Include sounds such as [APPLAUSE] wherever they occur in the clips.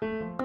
Thank you.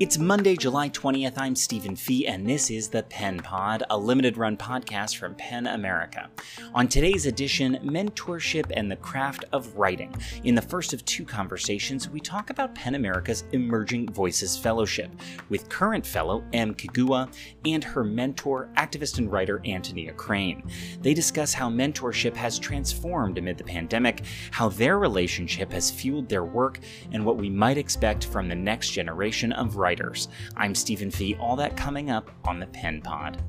It's Monday, July 20th. I'm Stephen Fee, and this is the Pen Pod, a limited run podcast from PEN America. On today's edition, mentorship and the craft of writing. In the first of two conversations, we talk about PEN America's Emerging Voices Fellowship with current fellow M. Kiguwa and her mentor, activist and writer Antonia Crane. They discuss how mentorship has transformed amid the pandemic, how their relationship has fueled their work, and what we might expect from the next generation of writers writers. I'm Stephen Fee, all that coming up on the Pen Pod.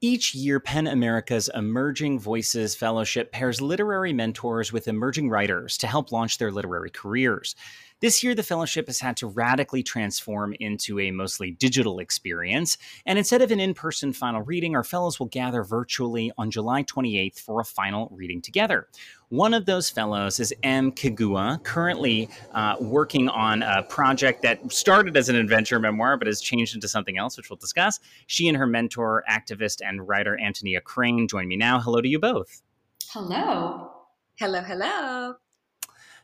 Each year, PEN America's Emerging Voices Fellowship pairs literary mentors with emerging writers to help launch their literary careers. This year, the fellowship has had to radically transform into a mostly digital experience, and instead of an in person final reading, our fellows will gather virtually on July 28th for a final reading together. One of those fellows is M. Kiguwa, currently uh, working on a project that started as an adventure memoir but has changed into something else, which we'll discuss. She and her mentor, activist, and writer Antonia Crane join me now. Hello to you both. Hello. Hello, hello.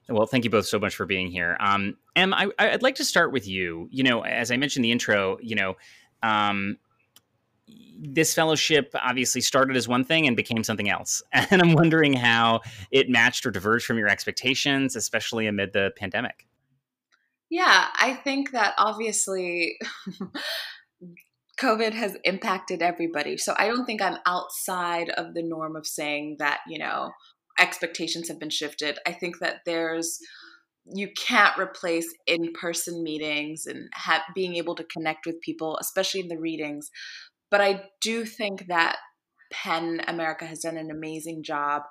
Well, thank you both so much for being here. Um, Em, I, would like to start with you. You know, as I mentioned in the intro, you know, um, this fellowship obviously started as one thing and became something else. [LAUGHS] And I'm wondering how it matched or diverged from your expectations, especially amid the pandemic. Yeah, I think that obviously [LAUGHS] COVID has impacted everybody. So I don't think I'm outside of the norm of saying that, you know, expectations have been shifted. I think that there's you can't replace in-person meetings and ha- being able to connect with people, especially in the readings. But I do think that PEN America has done an amazing job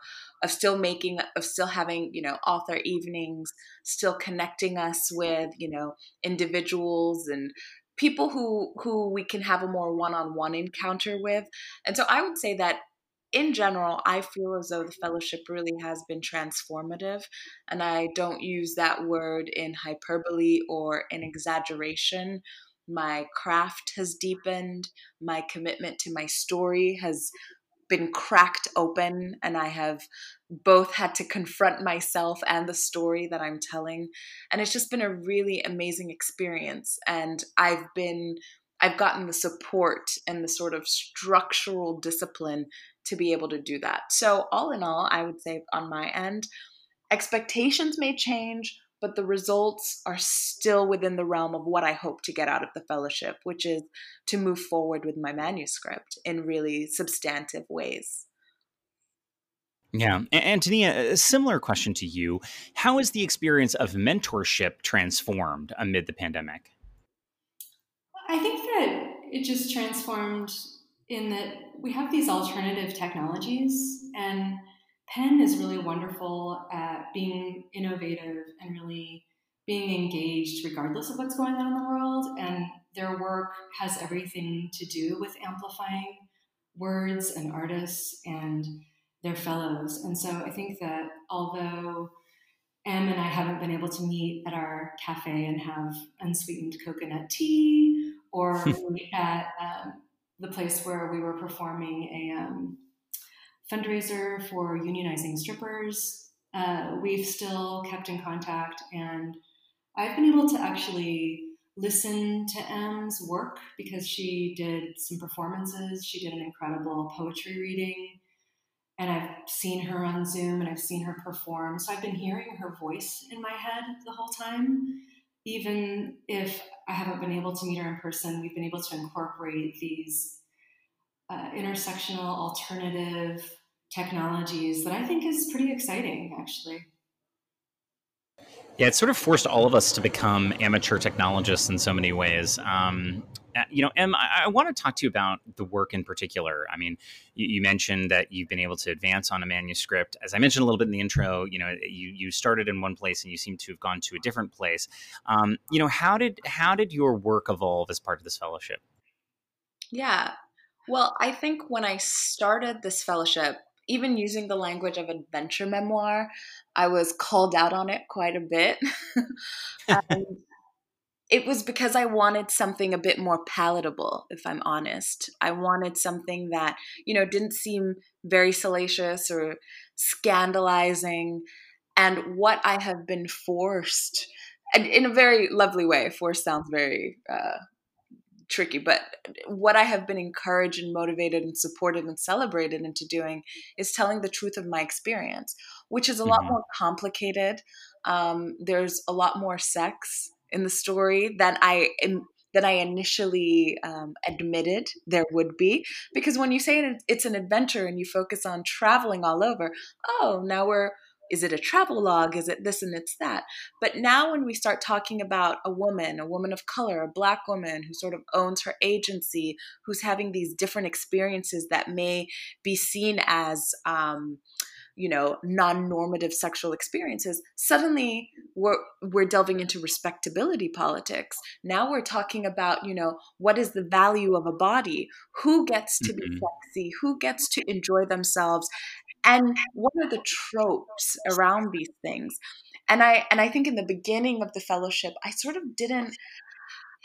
of still making, of still having, you know, author evenings, still connecting us with, you know, individuals and people who who we can have a more one-on-one encounter with. And so I would say that in general, I feel as though the fellowship really has been transformative. And I don't use that word in hyperbole or in exaggeration. My craft has deepened, my commitment to my story has been cracked open, and I have both had to confront myself and the story that I'm telling. And it's just been a really amazing experience. And I've been I've gotten the support and the sort of structural discipline to be able to do that. So, all in all, I would say on my end, expectations may change, but the results are still within the realm of what I hope to get out of the fellowship, which is to move forward with my manuscript in really substantive ways. Yeah. Antonia, a similar question to you. How has the experience of mentorship transformed amid the pandemic? I think that it just transformed in that we have these alternative technologies and PEN is really wonderful at being innovative and really being engaged regardless of what's going on in the world and their work has everything to do with amplifying words and artists and their fellows. And so i think that although em and i haven't been able to meet at our cafe and have unsweetened coconut tea or [LAUGHS] at um, the place where we were performing a um, fundraiser for unionizing strippers. Uh, we've still kept in contact, and I've been able to actually listen to Em's work because she did some performances. She did an incredible poetry reading, and I've seen her on Zoom and I've seen her perform. So I've been hearing her voice in my head the whole time. Even if I haven't been able to meet her in person, we've been able to incorporate these uh, intersectional alternative technologies that I think is pretty exciting, actually. Yeah, it sort of forced all of us to become amateur technologists in so many ways. Um, you know, Em, I, I, want to talk to you about the work in particular. I mean, you, you, mentioned that you've been able to advance on a manuscript. As I mentioned a little bit in the intro, you know, you you started in one place and you seem to have gone to a different place. Um, you know, how did how did your work evolve as part of this fellowship? Yeah, well, I think when I started this fellowship, even using the language of adventure memoir, I was called out on it quite a bit. [LAUGHS] [LAUGHS] and it was because I wanted something a bit more palatable, if I'm honest. I wanted something that, you know, didn't seem very salacious or scandalizing. And what I have been forced, and in a very lovely way, forced sounds very uh, tricky, but what I have been encouraged and motivated and supported and celebrated into doing is telling the truth of my experience, which is a lot mm-hmm. more complicated. Um, there's a lot more sex in the story than I than I initially um, admitted there would be. Because when you say it's an adventure and you focus on traveling all over, oh, now we're is it a travel log? Is it this and it's that? But now, when we start talking about a woman, a woman of color, a black woman who sort of owns her agency, who's having these different experiences that may be seen as, um, you know non-normative sexual experiences suddenly we're we're delving into respectability politics. Now we're talking about you know what is the value of a body? Who gets to mm-hmm. be sexy? Who gets to enjoy themselves? And what are the tropes around these things? And i and i think in the beginning of the fellowship i sort of didn't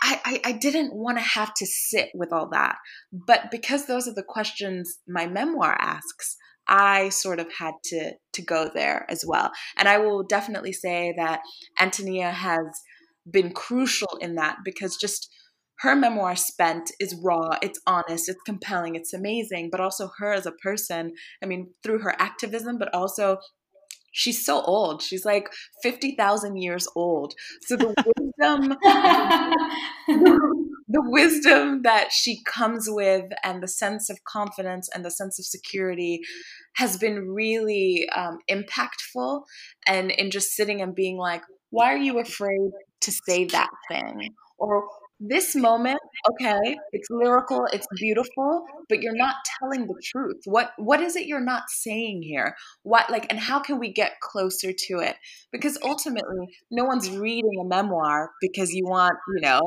I, I, I didn't want to have to sit with all that. But because those are the questions my memoir asks, I sort of had to to go there as well. And I will definitely say that Antonia has been crucial in that because just her memoir spent is raw it's honest it's compelling it's amazing but also her as a person i mean through her activism but also she's so old she's like 50,000 years old so the [LAUGHS] wisdom [LAUGHS] the wisdom that she comes with and the sense of confidence and the sense of security has been really um, impactful and in just sitting and being like why are you afraid to say that thing? Or this moment okay it's lyrical it's beautiful but you're not telling the truth. What what is it you're not saying here? What like and how can we get closer to it? Because ultimately no one's reading a memoir because you want you know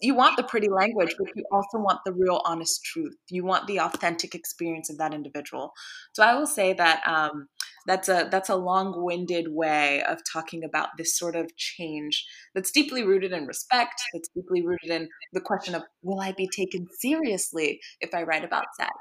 you want the pretty language, but you also want the real honest truth. You want the authentic experience of that individual. So I will say that um, that's a that's a long-winded way of talking about this sort of change that's deeply rooted in respect, that's deeply rooted in the question of will I be taken seriously if I write about sex?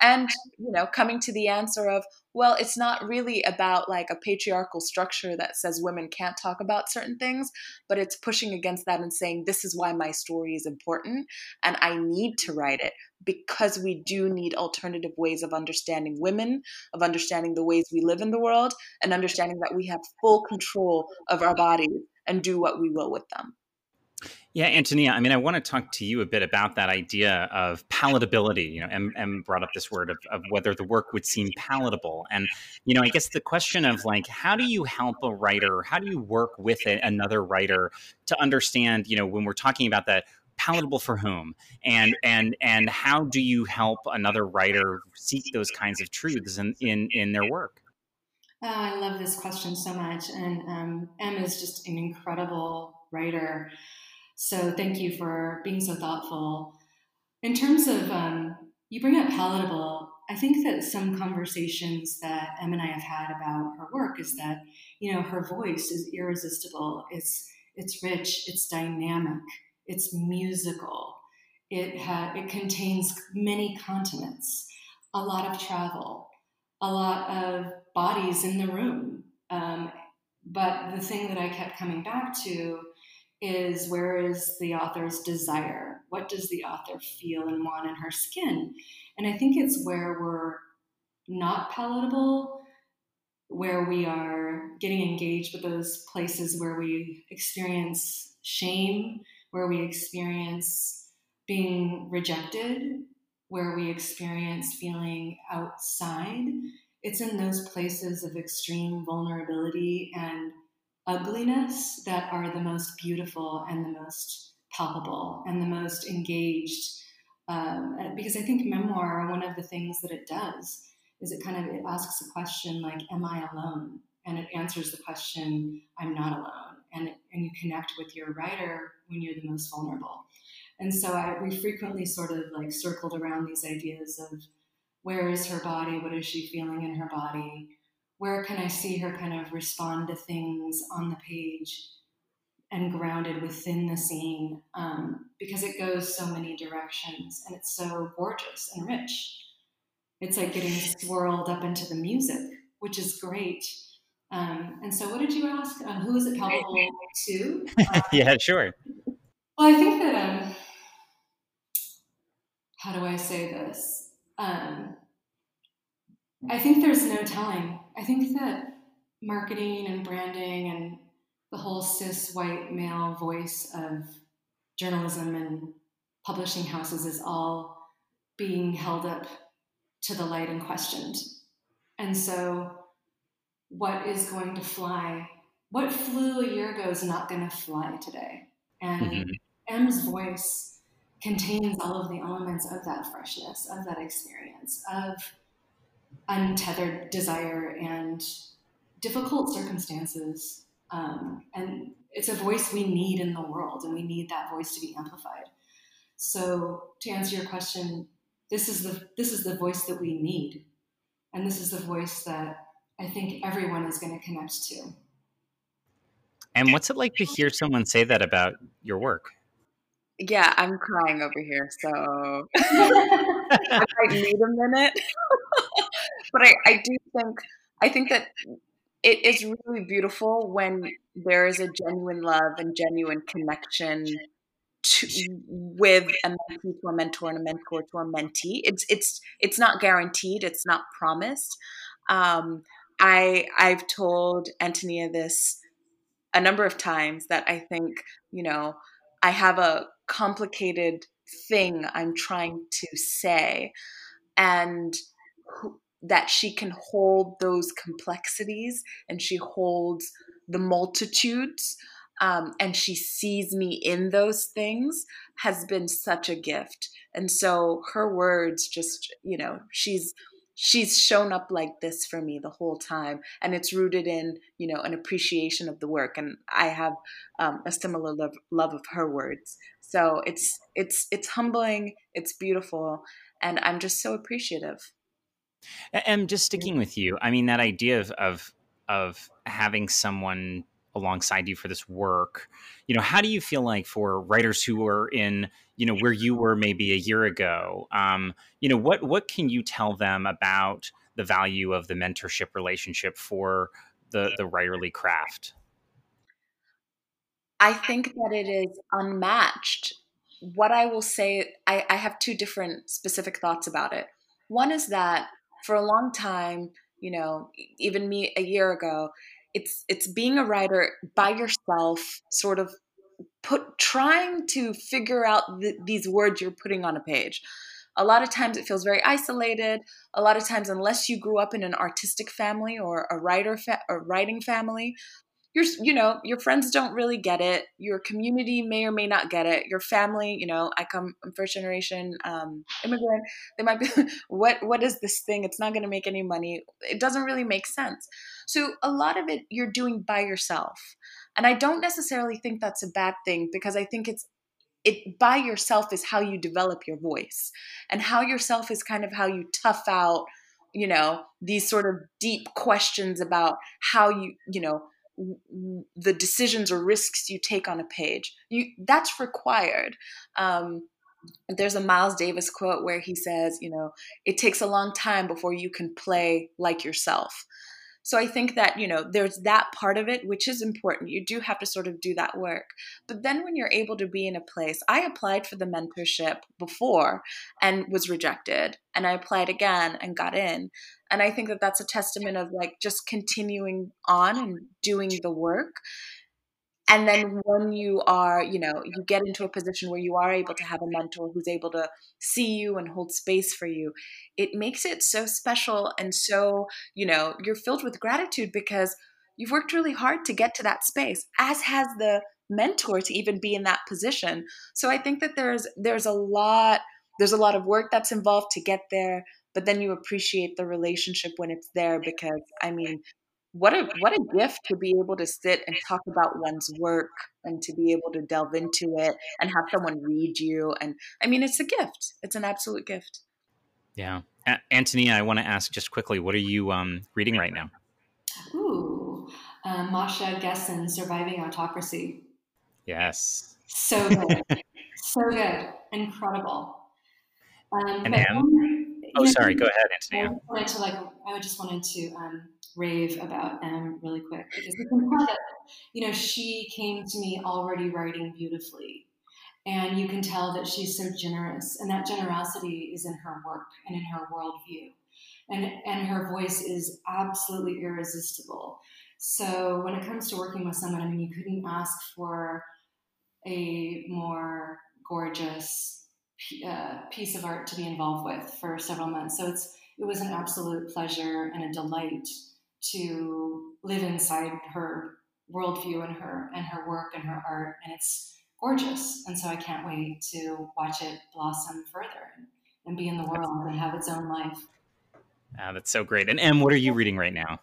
And you know, coming to the answer of well, it's not really about like a patriarchal structure that says women can't talk about certain things, but it's pushing against that and saying, this is why my story is important and I need to write it because we do need alternative ways of understanding women, of understanding the ways we live in the world, and understanding that we have full control of our bodies and do what we will with them. Yeah, Antonia, I mean, I want to talk to you a bit about that idea of palatability. You know, M, M brought up this word of, of whether the work would seem palatable. And, you know, I guess the question of like, how do you help a writer? How do you work with a, another writer to understand, you know, when we're talking about that, palatable for whom and and and how do you help another writer seek those kinds of truths in in, in their work oh, i love this question so much and um, is just an incredible writer so thank you for being so thoughtful. In terms of, um, you bring up palatable, I think that some conversations that Em and I have had about her work is that, you know, her voice is irresistible. It's, it's rich, it's dynamic, it's musical. It, ha- it contains many continents, a lot of travel, a lot of bodies in the room. Um, but the thing that I kept coming back to is where is the author's desire? What does the author feel and want in her skin? And I think it's where we're not palatable, where we are getting engaged with those places where we experience shame, where we experience being rejected, where we experience feeling outside. It's in those places of extreme vulnerability and ugliness that are the most beautiful and the most palpable and the most engaged. Um, because I think memoir, one of the things that it does is it kind of it asks a question like, "Am I alone?" and it answers the question, "I'm not alone." And and you connect with your writer when you're the most vulnerable. And so I, we frequently sort of like circled around these ideas of where is her body? What is she feeling in her body? Where can I see her kind of respond to things on the page and grounded within the scene um, because it goes so many directions and it's so gorgeous and rich. It's like getting swirled up into the music, which is great. Um, and so, what did you ask? Um, who is it palpable to? [LAUGHS] Yeah, sure. Well, I think that, um, how do I say this? Um, I think there's no telling. I think that marketing and branding and the whole cis white male voice of journalism and publishing houses is all being held up to the light and questioned. And so, what is going to fly? What flew a year ago is not going to fly today. And mm-hmm. M's voice contains all of the elements of that freshness, of that experience, of untethered desire and difficult circumstances. Um, and it's a voice we need in the world, and we need that voice to be amplified. So, to answer your question, this is the this is the voice that we need, and this is the voice that I think everyone is going to connect to. And what's it like to hear someone say that about your work? Yeah, I'm crying over here, so [LAUGHS] I might need a minute. [LAUGHS] but I, I do think I think that it is really beautiful when there is a genuine love and genuine connection to, with a mentee to a mentor and a mentor to a mentee. It's it's it's not guaranteed. It's not promised. Um, I I've told Antonia this a number of times that I think you know I have a complicated thing I'm trying to say, and that she can hold those complexities and she holds the multitudes um, and she sees me in those things has been such a gift. And so her words just you know she's she's shown up like this for me the whole time. And it's rooted in you know an appreciation of the work. And i have um, a similar love, love of her words. So it's it's it's humbling. It's beautiful. And i'm just so appreciative and just sticking with you, I mean that idea of of of having someone alongside you for this work, you know, how do you feel like for writers who are in, you know, where you were maybe a year ago, um, you know, what what can you tell them about the value of the mentorship relationship for the the writerly craft? I think that it is unmatched. What I will say, I, I have two different specific thoughts about it. One is that for a long time, you know, even me a year ago, it's it's being a writer by yourself, sort of put trying to figure out the, these words you're putting on a page. A lot of times it feels very isolated. A lot of times, unless you grew up in an artistic family or a writer fa- or writing family, your you know your friends don't really get it your community may or may not get it your family you know i come I'm first generation um, immigrant they might be [LAUGHS] what what is this thing? It's not going to make any money. It doesn't really make sense. So a lot of it you're doing by yourself. And i don't necessarily think that's a bad thing because i think it's it by yourself is how you develop your voice. And how yourself is kind of how you tough out you know these sort of deep questions about how you you know the decisions or risks you take on a page. You that's required. Um, there's a Miles Davis quote where he says, you know, it takes a long time before you can play like yourself. So I think that, you know, there's that part of it, which is important. You do have to sort of do that work. But then when you're able to be in a place, I applied for the mentorship before and was rejected. And I applied again and got in. And I think that that's a testament of like just continuing on and doing the work. And then when you are you know you get into a position where you are able to have a mentor who's able to see you and hold space for you it makes it so special and so you know you're filled with gratitude because you've worked really hard to get to that space as has the mentor to even be in that position. So i think that there's there's a lot there's a lot of work that's involved to get there but then you appreciate the relationship when it's there because i mean what a what a gift to be able to sit and talk about one's work and to be able to delve into it and have someone read you and i mean it's a gift it's an absolute gift yeah a- antonia i want to ask just quickly what are you um, reading right now ooh um, masha gessen surviving autocracy Yes. So good. so good. Incredible. Um, and M? Oh, sorry. Go ahead, Antonia. I wanted to like. I just wanted to um, rave about M really quick because you can tell that you know she came to me already writing beautifully, and you can tell that she's so generous, and that generosity is in her work and in her worldview, and and her voice is absolutely irresistible. So when it comes to working with someone, I mean, you couldn't ask for a more gorgeous uh, piece of art to be involved with for several months. So it's it was an absolute pleasure and a delight to live inside her worldview and her and her work and her art, and it's gorgeous. And so I can't wait to watch it blossom further and, and be in the world and have its own life. Ah, that's so great. And Em, what are you reading right now?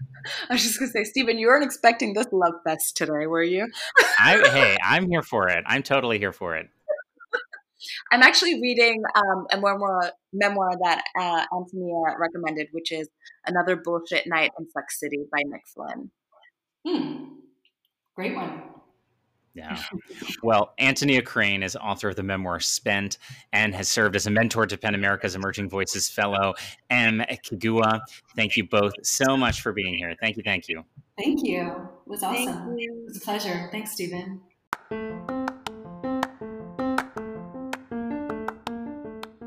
[LAUGHS] I was just gonna say, Stephen, you weren't expecting this love fest today, were you? I, hey, [LAUGHS] I'm here for it. I'm totally here for it. I'm actually reading um, a memoir, memoir that uh, Antonia recommended, which is Another Bullshit Night in Flex City by Nick Flynn. Hmm. Great one. Yeah. [LAUGHS] Well, Antonia Crane is author of the memoir Spent and has served as a mentor to PEN America's Emerging Voices Fellow, M. Kiguwa. Thank you both so much for being here. Thank you. Thank you. Thank you. It was awesome. It was a pleasure. Thanks, Stephen.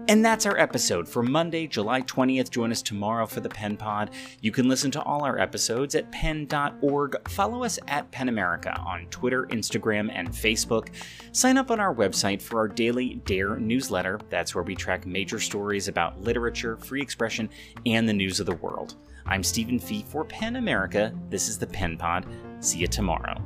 And that's our episode for Monday, July 20th. Join us tomorrow for the PEN Pod. You can listen to all our episodes at pen.org. Follow us at PEN America on Twitter, Instagram, and Facebook. Sign up on our website for our daily Dare newsletter. That's where we track major stories about literature, free expression, and the news of the world. I'm Stephen Fee for PEN America. This is the PEN Pod. See you tomorrow.